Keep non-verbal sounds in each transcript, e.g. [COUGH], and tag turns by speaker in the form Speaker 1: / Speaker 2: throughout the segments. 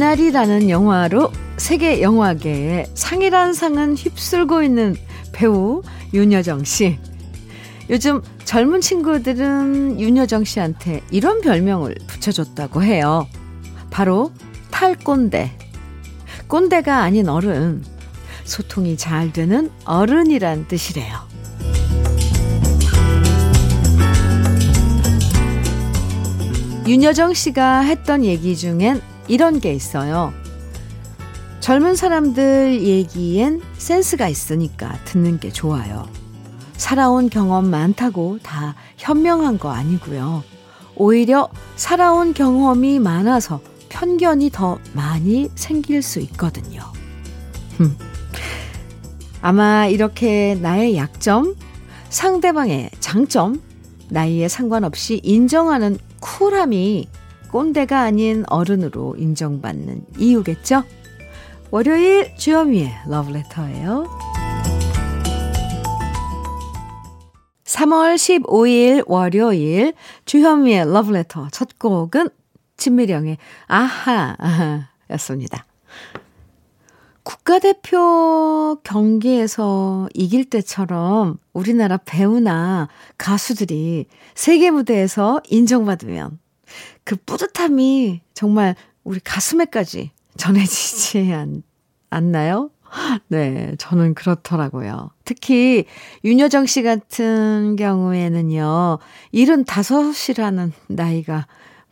Speaker 1: 미나리라는 영화로 세계 영화계에 상이란 상은 휩쓸고 있는 배우 윤여정 씨. 요즘 젊은 친구들은 윤여정 씨한테 이런 별명을 붙여줬다고 해요. 바로 탈꼰대. 꼰대가 아닌 어른. 소통이 잘 되는 어른이란 뜻이래요. 윤여정 씨가 했던 얘기 중엔 이런 게 있어요. 젊은 사람들 얘기엔 센스가 있으니까 듣는 게 좋아요. 살아온 경험 많다고 다 현명한 거 아니고요. 오히려 살아온 경험이 많아서 편견이 더 많이 생길 수 있거든요. 아마 이렇게 나의 약점, 상대방의 장점, 나이에 상관없이 인정하는 쿨함이 꼰대가 아닌 어른으로 인정받는 이유겠죠? 월요일 주현미의 러브레터예요. 3월 15일 월요일 주현미의 러브레터 첫 곡은 진미령의 아하, 였습니다. 국가대표 경기에서 이길 때처럼 우리나라 배우나 가수들이 세계 무대에서 인정받으면 그 뿌듯함이 정말 우리 가슴에까지 전해지지 않, 않나요? 네, 저는 그렇더라고요. 특히 윤여정 씨 같은 경우에는요, 75이라는 나이가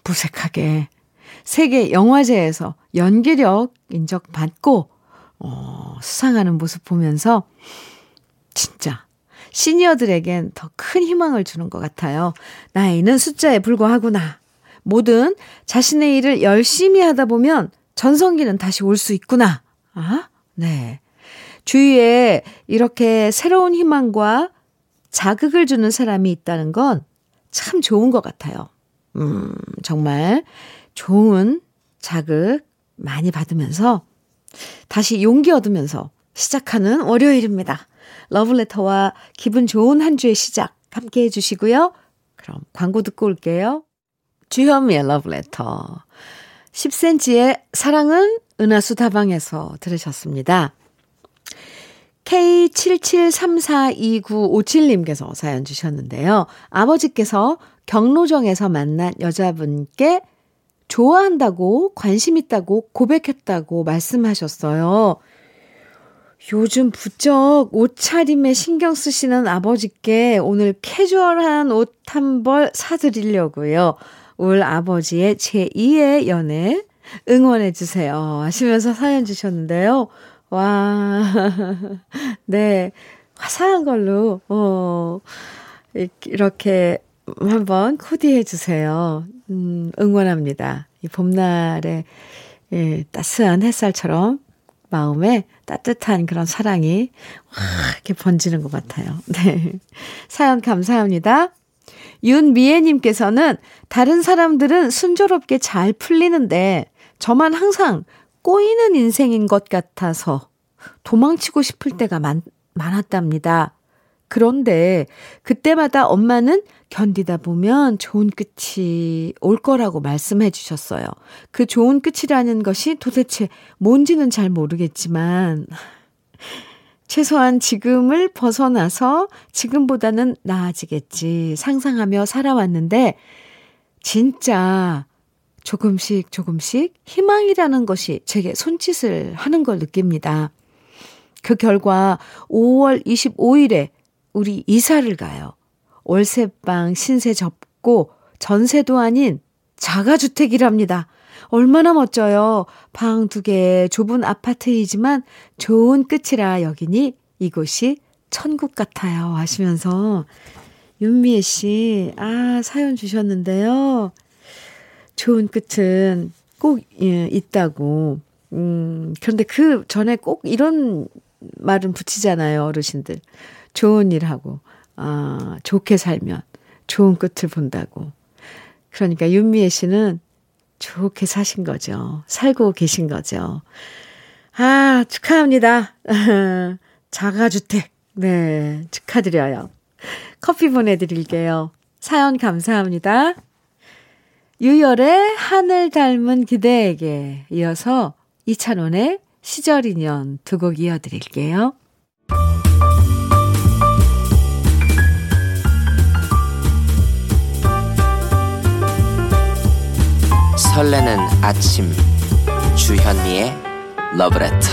Speaker 1: 무색하게 세계 영화제에서 연기력 인정받고 어, 수상하는 모습 보면서 진짜 시니어들에겐 더 큰 희망을 주는 것 같아요. 나이는 숫자에 불과하구나. 뭐든 자신의 일을 열심히 하다 보면 전성기는 다시 올 수 있구나. 아, 네. 주위에 이렇게 새로운 희망과 자극을 주는 사람이 있다는 건 참 좋은 것 같아요. 음, 정말 좋은 자극 많이 받으면서 다시 용기 얻으면서 시작하는 월요일입니다. 러브레터와 기분 좋은 한 주의 시작 함께 해주시고요. 그럼 광고 듣고 올게요. 주현미의 러브레터. 10cm의 사랑은 은하수 다방에서 들으셨습니다. K77342957님께서 사연 주셨는데요. 아버지께서 경로정에서 만난 여자분께 좋아한다고 관심 있다고 고백했다고 말씀하셨어요. 요즘 부쩍 옷차림에 신경 쓰시는 아버지께 오늘 캐주얼한 옷 한 벌 사드리려고요. 올 아버지의 제2의 연애 응원해주세요. 하시면서 사연 주셨는데요. 와, [LAUGHS] 네. 화사한 걸로, 어, 이렇게 한번 코디해 주세요. 음, 응원합니다. 이 봄날에, 예, 따스한 햇살처럼 마음에 따뜻한 그런 사랑이 확 이렇게 번지는 것 같아요. [LAUGHS] 네. 사연 감사합니다. 윤미애님께서는 다른 사람들은 순조롭게 잘 풀리는데 저만 항상 꼬이는 인생인 것 같아서 도망치고 싶을 때가 많, 많았답니다. 그런데 그때마다 엄마는 견디다 보면 좋은 끝이 올 거라고 말씀해 주셨어요. 그 좋은 끝이라는 것이 도대체 뭔지는 잘 모르겠지만, 최소한 지금을 벗어나서 지금보다는 나아지겠지 상상하며 살아왔는데, 진짜 조금씩 조금씩 희망이라는 것이 제게 손짓을 하는 걸 느낍니다. 그 결과 5월 25일에 우리 이사를 가요. 월세방 신세 접고 전세도 아닌 자가주택이랍니다. 얼마나 멋져요. 방 두 개 좁은 아파트이지만 좋은 끝이라 여기니 이곳이 천국 같아요. 하시면서 윤미애 씨, 아, 사연 주셨는데요. 좋은 끝은 꼭 예, 있다고. 음, 그런데 그 전에 꼭 이런 말은 붙이잖아요, 어르신들. 좋은 일 하고, 아, 좋게 살면 좋은 끝을 본다고. 그러니까 윤미애 씨는 좋게 사신 거죠. 살고 계신 거죠. 아, 축하합니다. [LAUGHS] 자가주택. 네, 축하드려요. 커피 보내드릴게요. 사연 감사합니다. 유열의 하늘 닮은 그대에게 이어서 이찬원의 시절 인연 두 곡 이어드릴게요.
Speaker 2: 설레는 아침 주현미의 러브레터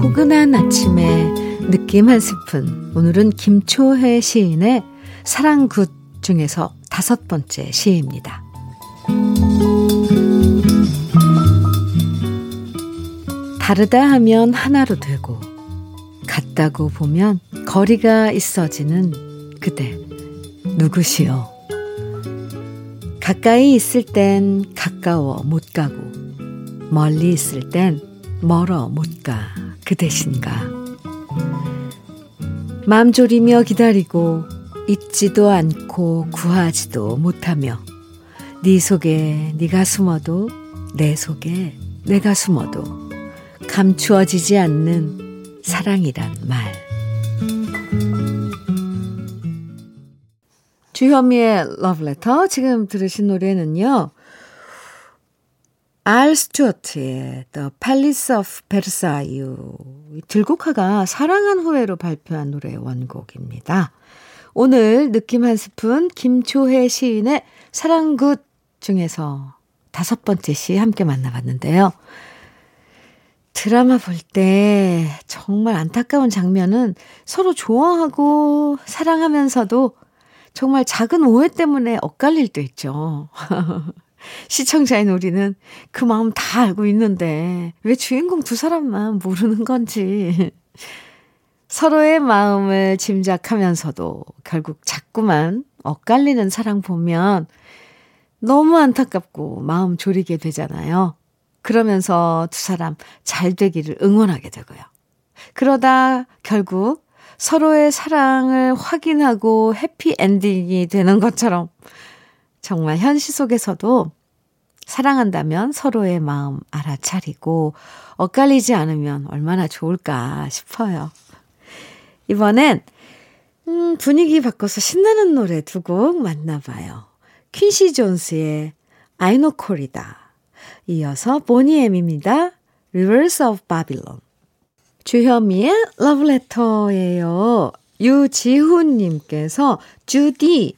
Speaker 1: 포근한 아침에 느낌 한 스푼 오늘은 김초혜 시인의 사랑굿 중에서 다섯 번째 시입니다. 다르다 하면 하나로 되고 같다고 보면 거리가 있어지는 그대 누구시오? 가까이 있을 땐 가까워 못 가고 멀리 있을 땐 멀어 못 가 그대신가 맘 졸이며 기다리고 잊지도 않고 구하지도 못하며 네 속에 네가 숨어도 내 속에 내가 숨어도 감추어지지 않는 사랑이란 말. 주현미의 러브레터 지금 들으신 노래는요. 알 스튜어트의 The Palace of Versailles 들국화가 사랑한 후회로 발표한 노래 원곡입니다. 오늘 느낌 한 스푼 김초혜 시인의 사랑굿 중에서 다섯 번째 시 함께 만나봤는데요. 드라마 볼 때 정말 안타까운 장면은 서로 좋아하고 사랑하면서도 정말 작은 오해 때문에 엇갈릴 때 있죠. [LAUGHS] 시청자인 우리는 그 마음 다 알고 있는데 왜 주인공 두 사람만 모르는 건지. [LAUGHS] 서로의 마음을 짐작하면서도 결국 자꾸만 엇갈리는 사랑 보면 너무 안타깝고 마음 졸이게 되잖아요. 그러면서 두 사람 잘 되기를 응원하게 되고요. 그러다 결국 서로의 사랑을 확인하고 해피엔딩이 되는 것처럼 정말 현실 속에서도 사랑한다면 서로의 마음 알아차리고 엇갈리지 않으면 얼마나 좋을까 싶어요. 이번엔 음, 분위기 바꿔서 신나는 노래 두 곡 만나봐요. 퀸시 존스의 아이노콜이다. 이어서 보니엠입니다. Rivers of Babylon. 주현미의 러브레터예요. 유지훈님께서 주디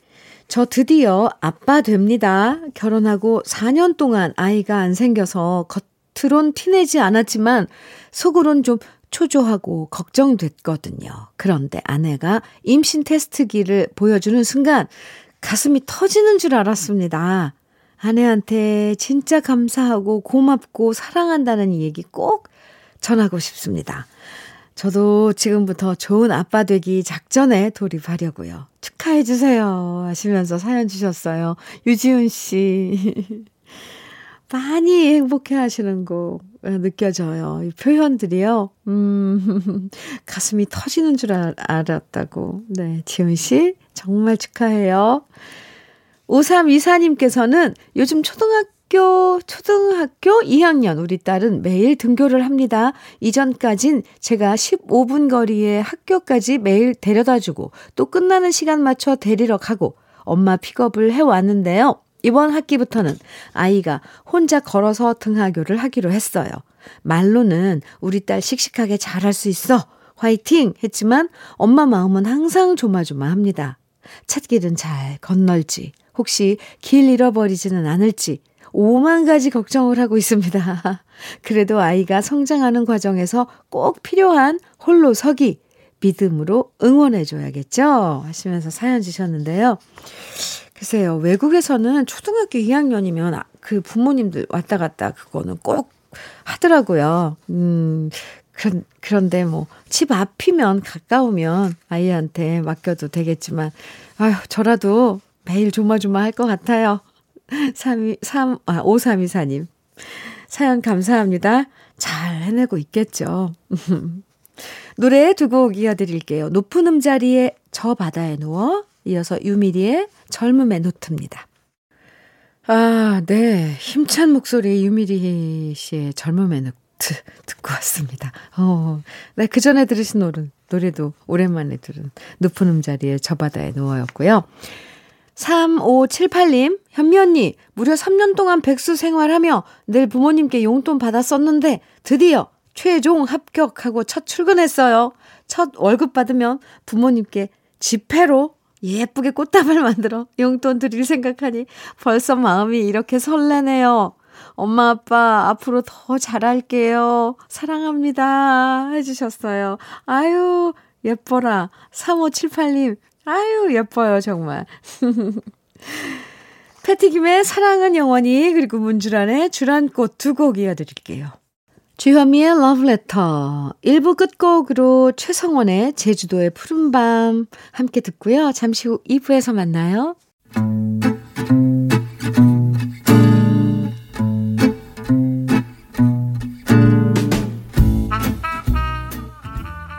Speaker 1: 저 드디어 아빠 됩니다. 결혼하고 4년 동안 아이가 안 생겨서 겉으론 티내지 않았지만 속으론 좀 초조하고 걱정됐거든요. 그런데 아내가 임신 테스트기를 보여주는 순간 가슴이 터지는 줄 알았습니다. 아내한테 진짜 감사하고 고맙고 사랑한다는 얘기 꼭 전하고 싶습니다. 저도 지금부터 좋은 아빠 되기 작전에 돌입하려고요. 축하해 주세요. 하시면서 사연 주셨어요. 유지훈 씨. [LAUGHS] 많이 행복해 하시는 거 느껴져요. 이 표현들이요. 음, [LAUGHS] 가슴이 터지는 줄 알았다고. 네, 지훈 씨, 정말 축하해요. 5324님께서는 요즘 초등학교 학교, 초등학교 2학년 우리 딸은 매일 등교를 합니다. 이전까진 제가 15분 거리에 학교까지 매일 데려다 주고 또 끝나는 시간 맞춰 데리러 가고 엄마 픽업을 해왔는데요. 이번 학기부터는 아이가 혼자 걸어서 등하교를 하기로 했어요. 말로는 우리 딸 씩씩하게 잘할 수 있어. 화이팅! 했지만 엄마 마음은 항상 조마조마합니다. 찾길은 잘 건널지, 혹시 길 잃어버리지는 않을지, 5만 가지 걱정을 하고 있습니다. [LAUGHS] 그래도 아이가 성장하는 과정에서 꼭 필요한 홀로 서기, 믿음으로 응원해줘야겠죠? 하시면서 사연 주셨는데요. 글쎄요, 외국에서는 초등학교 2학년이면 그 부모님들 왔다 갔다 그거는 꼭 하더라고요. 음, 그런, 그런데 뭐, 집 앞이면 가까우면 아이한테 맡겨도 되겠지만, 아휴, 저라도 매일 조마조마 할 것 같아요. 3, 3, 아, 5324님. 사연 감사합니다. 잘 해내고 있겠죠. [LAUGHS] 노래 두 곡 이어드릴게요. 높은 음자리에 저 바다에 누워 이어서 유미리의 젊음의 노트입니다. 아, 네. 힘찬 목소리의 유미리 씨의 젊음의 노트 듣고 왔습니다. 어, 네, 그 전에 들으신 노래, 노래도 오랜만에 들은 높은 음자리에 저 바다에 누워였고요. 3578님, 현미 언니, 무려 3년 동안 백수 생활하며 늘 부모님께 용돈 받았었는데 드디어 최종 합격하고 첫 출근했어요. 첫 월급 받으면 부모님께 지폐로 예쁘게 꽃다발 만들어 용돈 드릴 생각하니 벌써 마음이 이렇게 설레네요. 엄마, 아빠, 앞으로 더 잘할게요. 사랑합니다. 해주셨어요. 아유, 예뻐라. 3578님, 아유, 예뻐요, 정말. [LAUGHS] 패티김의 사랑은 영원히, 그리고 문주란의 주란꽃 두 곡 이어드릴게요. 주현미의 러브레터 1부 끝곡으로 최성원의 제주도의 푸른밤 함께 듣고요. 잠시 후 2부에서 만나요.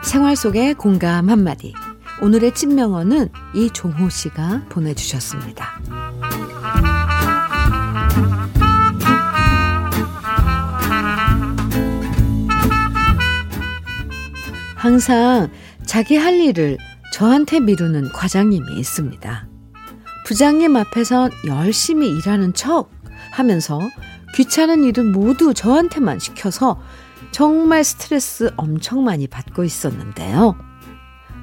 Speaker 1: 생활 속의 공감 한마디. 오늘의 찐명언은 이종호 씨가 보내주셨습니다. 항상 자기 할 일을 저한테 미루는 과장님이 있습니다. 부장님 앞에선 열심히 일하는 척 하면서 귀찮은 일은 모두 저한테만 시켜서 정말 스트레스 엄청 많이 받고 있었는데요.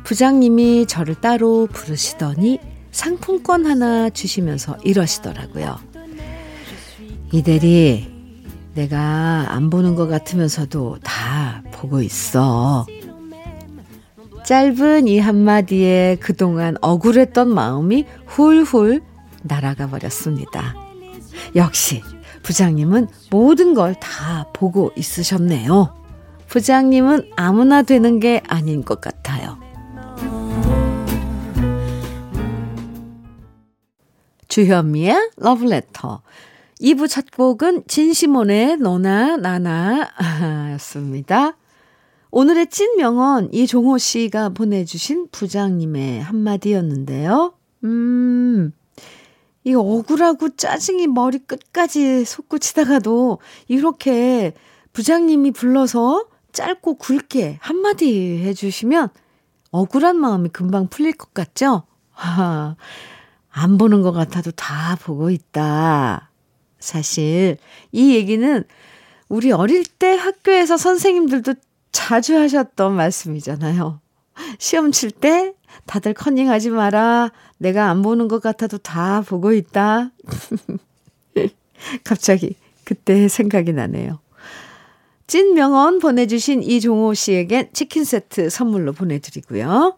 Speaker 1: 부장님이 저를 따로 부르시더니 상품권 하나 주시면서 이러시더라고요. 이대리, 내가 안 보는 것 같으면서도 다 보고 있어. 짧은 이 한마디에 그동안 억울했던 마음이 훌훌 날아가 버렸습니다. 역시 부장님은 모든 걸 다 보고 있으셨네요. 부장님은 아무나 되는 게 아닌 것 같아요. 주현미의 러브레터. 2부 첫 곡은 진시몬의 너나 나나 였습니다. 오늘의 찐 명언 이종호 씨가 보내주신 부장님의 한마디였는데요. 음, 이 억울하고 짜증이 머리 끝까지 솟구치다가도 이렇게 부장님이 불러서 짧고 굵게 한마디 해주시면 억울한 마음이 금방 풀릴 것 같죠? [LAUGHS] 하, 안 보는 것 같아도 다 보고 있다. 사실 이 얘기는 우리 어릴 때 학교에서 선생님들도 자주 하셨던 말씀이잖아요. 시험 칠 때 다들 컨닝하지 마라. 내가 안 보는 것 같아도 다 보고 있다. [LAUGHS] 갑자기 그때 생각이 나네요. 찐 명언 보내주신 이종호 씨에겐 치킨 세트 선물로 보내드리고요.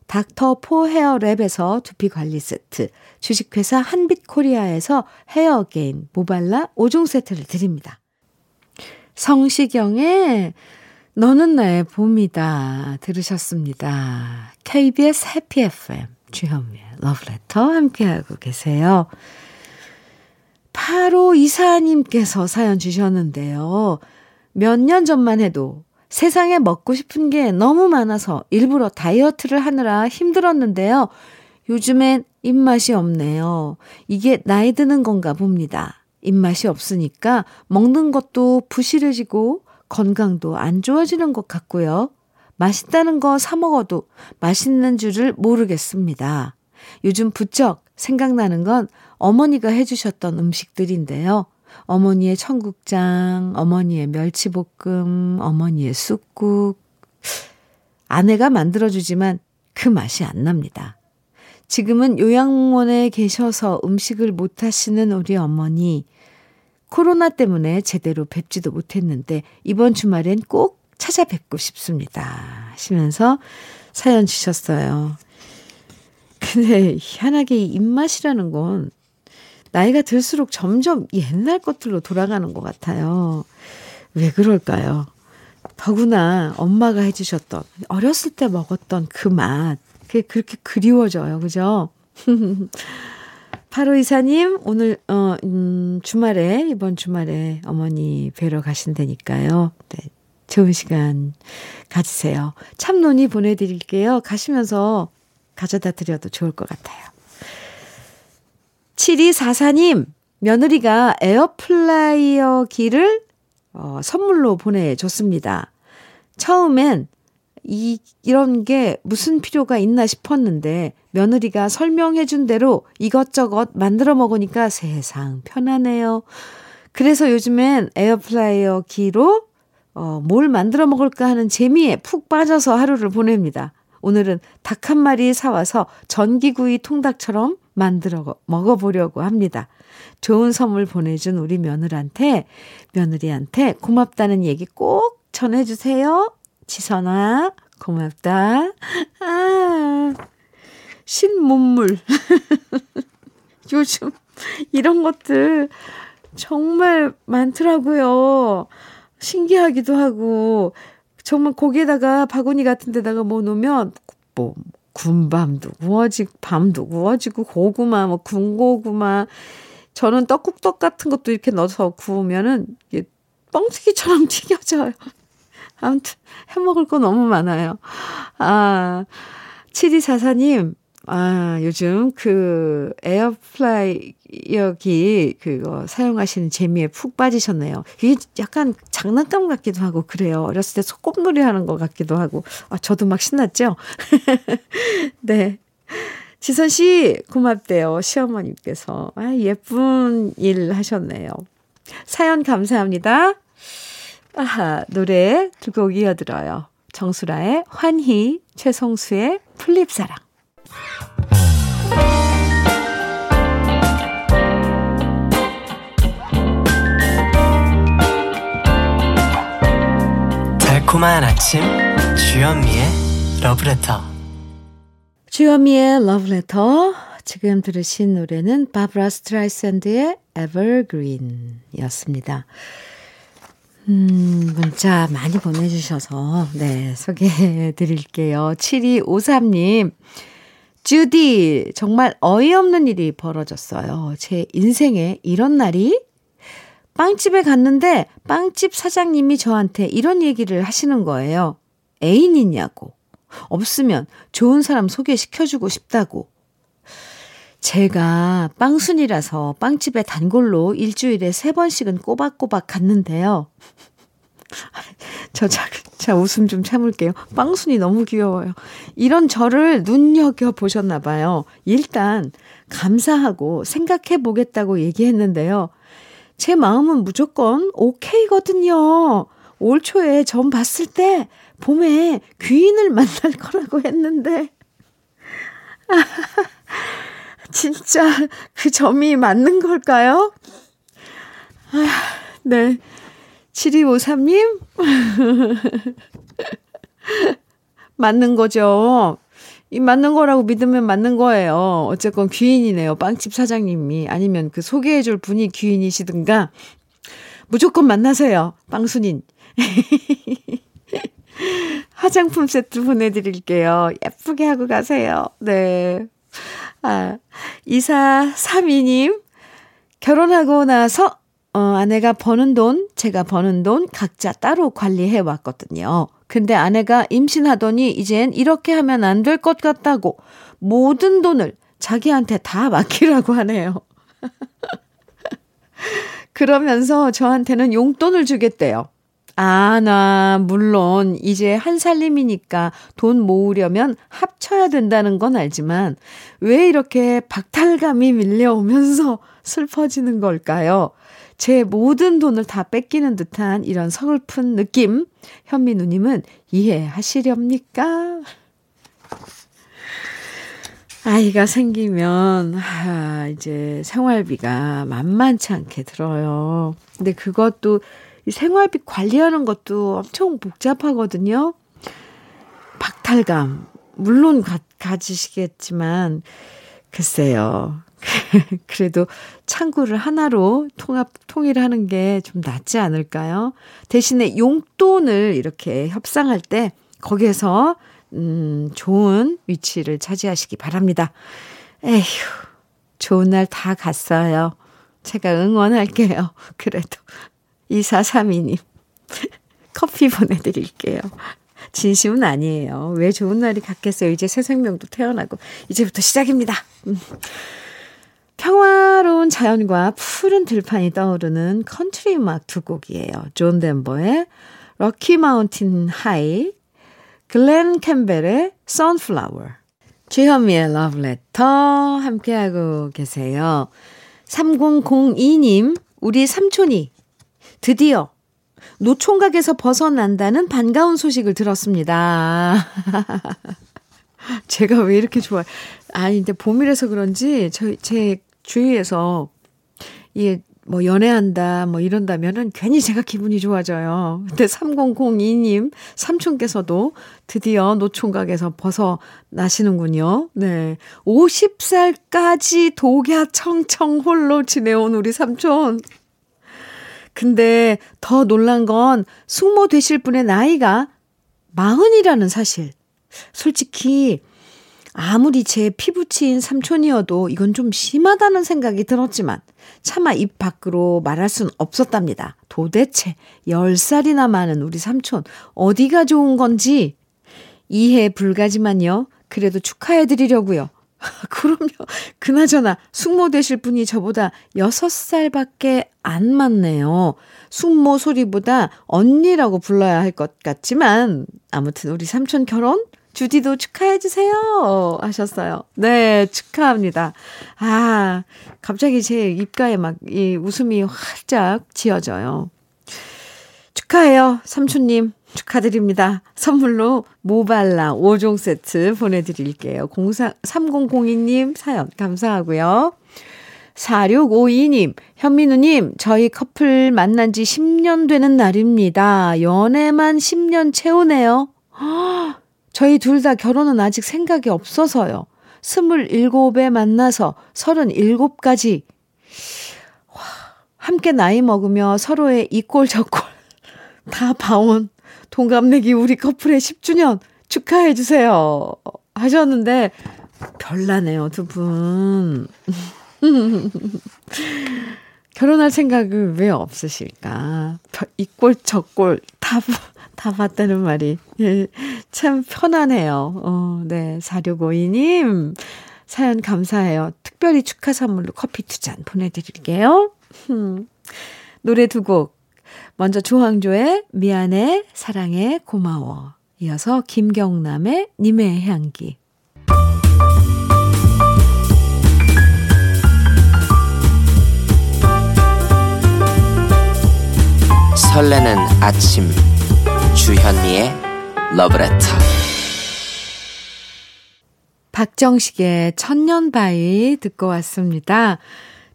Speaker 1: 닥터 포 헤어랩에서 두피 관리 세트, 주식회사 한빛코리아에서 헤어게인 모발라 5종 세트를 드립니다. 성시경의 너는 나의 봄이다 들으셨습니다. KBS 해피 FM 주현미의 러브레터 함께하고 계세요. 8호 이사님께서 사연 주셨는데요. 몇 년 전만 해도 세상에 먹고 싶은 게 너무 많아서 일부러 다이어트를 하느라 힘들었는데요. 요즘엔 입맛이 없네요. 이게 나이 드는 건가 봅니다. 입맛이 없으니까 먹는 것도 부실해지고 건강도 안 좋아지는 것 같고요. 맛있다는 거 사 먹어도 맛있는 줄을 모르겠습니다. 요즘 부쩍 생각나는 건 어머니가 해주셨던 음식들인데요. 어머니의 청국장, 어머니의 멸치볶음, 어머니의 쑥국. 아내가 만들어주지만 그 맛이 안 납니다. 지금은 요양원에 계셔서 음식을 못 하시는 우리 어머니. 코로나 때문에 제대로 뵙지도 못했는데 이번 주말엔 꼭 찾아뵙고 싶습니다. 하시면서 사연 주셨어요. 근데 희한하게 이 입맛이라는 건 나이가 들수록 점점 옛날 것들로 돌아가는 것 같아요. 왜 그럴까요? 더구나 엄마가 해주셨던, 어렸을 때 먹었던 그 맛, 그게 그렇게 그리워져요. 그죠? [LAUGHS] 바로 이사님, 오늘, 어, 음, 주말에, 이번 주말에 어머니 뵈러 가신다니까요. 네. 좋은 시간 가지세요. 참논이 보내드릴게요. 가시면서 가져다 드려도 좋을 것 같아요. 7244님, 며느리가 에어프라이어 기를 어, 선물로 보내줬습니다. 처음엔 이, 이런 게 무슨 필요가 있나 싶었는데 며느리가 설명해 준 대로 이것저것 만들어 먹으니까 세상 편하네요. 그래서 요즘엔 에어프라이어 기로 어, 뭘 만들어 먹을까 하는 재미에 푹 빠져서 하루를 보냅니다. 오늘은 닭 한 마리 사와서 전기구이 통닭처럼 만들어 먹어보려고 합니다. 좋은 선물 보내준 우리 며느리한테, 며느리한테 고맙다는 얘기 꼭 전해주세요. 지선아, 고맙다. 아, 신문물. [LAUGHS] 요즘 이런 것들 정말 많더라고요. 신기하기도 하고, 정말 거기에다가 바구니 같은 데다가 뭐 놓으면, 뭐, 군밤도 구워지고, 밤도 구워지고, 고구마, 뭐, 군고구마. 저는 떡국떡 같은 것도 이렇게 넣어서 구우면은, 이게 뻥튀기처럼 [LAUGHS] 튀겨져요. 아무튼 해 먹을 거 너무 많아요. 아, 7244님, 아, 요즘 그 에어프라이어기 그거 사용하시는 재미에 푹 빠지셨네요. 이게 약간 장난감 같기도 하고 그래요. 어렸을 때 소꿉놀이 하는 것 같기도 하고. 아, 저도 막 신났죠? [LAUGHS] 네. 지선 씨, 고맙대요. 시어머님께서. 아, 예쁜 일 하셨네요. 사연 감사합니다. 아하, 노래 두 곡 이어들어요. 정수라의 환희, 최성수의 플립사랑.
Speaker 2: 달콤한 아침, 주현미의 러브레터.
Speaker 1: 주현미의 러브레터. 지금 들으신 노래는 바브라 스트라이샌드의 Evergreen이었습니다. 음, 문자 많이 보내주셔서, 네, 소개해 드릴게요. 7253님, 주디, 정말 어이없는 일이 벌어졌어요. 제 인생에 이런 날이? 빵집에 갔는데 빵집 사장님이 저한테 이런 얘기를 하시는 거예요. 애인 있냐고. 없으면 좋은 사람 소개시켜주고 싶다고. 제가 빵순이라서 빵집에 단골로 일주일에 세 번씩은 꼬박꼬박 갔는데요. [LAUGHS] 저, 자, 자, 웃음 좀 참을게요. 빵순이 너무 귀여워요. 이런 저를 눈여겨보셨나봐요. 일단, 감사하고 생각해 보겠다고 얘기했는데요. 제 마음은 무조건 오케이거든요. 올 초에 전 봤을 때 봄에 귀인을 만날 거라고 했는데. [LAUGHS] 진짜 그 점이 맞는 걸까요? 아, 네. 7253님? [LAUGHS] 맞는 거죠. 이 맞는 거라고 믿으면 맞는 거예요. 어쨌건 귀인이네요. 빵집 사장님이. 아니면 그 소개해줄 분이 귀인이시든가. 무조건 만나세요. 빵순인. [LAUGHS] 화장품 세트 보내드릴게요. 예쁘게 하고 가세요. 네. 아, 2432님. 결혼하고 나서 어, 아내가 버는 돈, 제가 버는 돈 각자 따로 관리해 왔거든요. 근데 아내가 임신하더니 이젠 이렇게 하면 안 될 것 같다고 모든 돈을 자기한테 다 [LAUGHS] 맡기라고 하네요. [LAUGHS] 그러면서 저한테는 용돈을 주겠대요. 아, 나, 물론, 이제 한 살림이니까 돈 모으려면 합쳐야 된다는 건 알지만, 왜 이렇게 박탈감이 밀려오면서 [LAUGHS] 슬퍼지는 걸까요? 제 모든 돈을 다 뺏기는 듯한 이런 서글픈 느낌, 현미 누님은 이해하시렵니까? 아이가 생기면, 아, 이제 생활비가 만만치 않게 들어요. 근데 그것도, 이 생활비 관리하는 것도 엄청 복잡하거든요. 박탈감, 물론 가, 가지시겠지만, 글쎄요. [LAUGHS] 그래도 참 창구를 하나로 통합, 통일하는 게 좀 낫지 않을까요? 대신에 용돈을 이렇게 협상할 때 거기에서, 음, 좋은 위치를 차지하시기 바랍니다. 에휴, 좋은 날 다 갔어요. 제가 응원할게요. [LAUGHS] 그래도. 2432님. [LAUGHS] 커피 보내드릴게요. 진심은 아니에요. 왜 좋은 날이 갔겠어요. 이제 새 생명도 태어나고. 이제부터 시작입니다. 음. 평화로운 자연과 푸른 들판이 떠오르는 컨트리 음악 두 곡이에요. 존 덴버의 Rocky Mountain High, 글렌 캠벨의 Sunflower. 주현미의 러브레터 함께하고 계세요. 3002님, 우리 삼촌이 드디어 노총각에서 벗어난다는 반가운 소식을 들었습니다. [LAUGHS] 제가 왜 이렇게 좋아요? 아니, 근데 봄이라서 그런지, 저, 제 주위에서, 이게 뭐 연애한다, 뭐 이런다면은 괜히 제가 기분이 좋아져요. 근데 3002님, 삼촌께서도 드디어 노총각에서 벗어나시는군요. 네. 50살까지 독야 청청 홀로 지내온 우리 삼촌. 근데 더 놀란 건 숙모 되실 분의 나이가 마흔이라는 사실. 솔직히 아무리 제 피부치인 삼촌이어도 이건 좀 심하다는 생각이 들었지만 차마 입 밖으로 말할 순 없었답니다. 도대체 10살이나 많은 우리 삼촌 어디가 좋은 건지 이해 불가지만요. 그래도 축하해 드리려고요. [LAUGHS] 그럼요. 그나저나 숙모 되실 분이 저보다 6살밖에 안 맞네요. 숙모 소리보다 언니라고 불러야 할 것 같지만 아무튼 우리 삼촌 결혼 주디도 축하해 주세요 하셨어요. 네, 축하합니다. 아, 갑자기 제 입가에 막 이 웃음이 활짝 지어져요. 축하해요, 삼촌님. 축하드립니다. 선물로 모발라 5종 세트 보내드릴게요. 04, 3002님 사연 감사하고요. 4652님, 현민우님, 저희 커플 만난 지 10년 되는 날입니다. 연애만 10년 채우네요. 저희 둘 다 결혼은 아직 생각이 없어서요. 27에 만나서 37까지. 와, 함께 나이 먹으며 서로의 이꼴 저꼴 [LAUGHS] 다 봐온 동갑내기 우리 커플의 10주년 축하해 주세요. 하셨는데 별나네요, 두 분. [LAUGHS] 결혼할 생각은 왜 없으실까? 이꼴 저꼴 다, 다 봤다는 말이. 예, 참 편하네요. 어, 네. 4652님, 사연 감사해요. 특별히 축하 선물로 커피 두 잔 보내드릴게요. 노래 두 곡 먼저 조항조의 미안해, 사랑해, 고마워. 이어서 김경남의 님의 향기.
Speaker 3: 설레는 아침 주현미의 러브레터
Speaker 1: 박정식의 천년바위 듣고 왔습니다.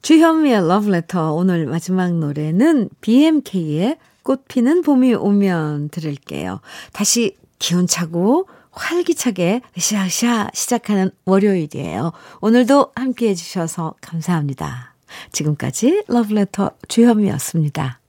Speaker 1: 주현미의 러브레터 오늘 마지막 노래는 BMK의 꽃피는 봄이 오면 들을게요. 다시 기운차고 활기차게 으쌰으쌰 시작하는 월요일이에요. 오늘도 함께 해주셔서 감사합니다. 지금까지 러브레터 주현미였습니다.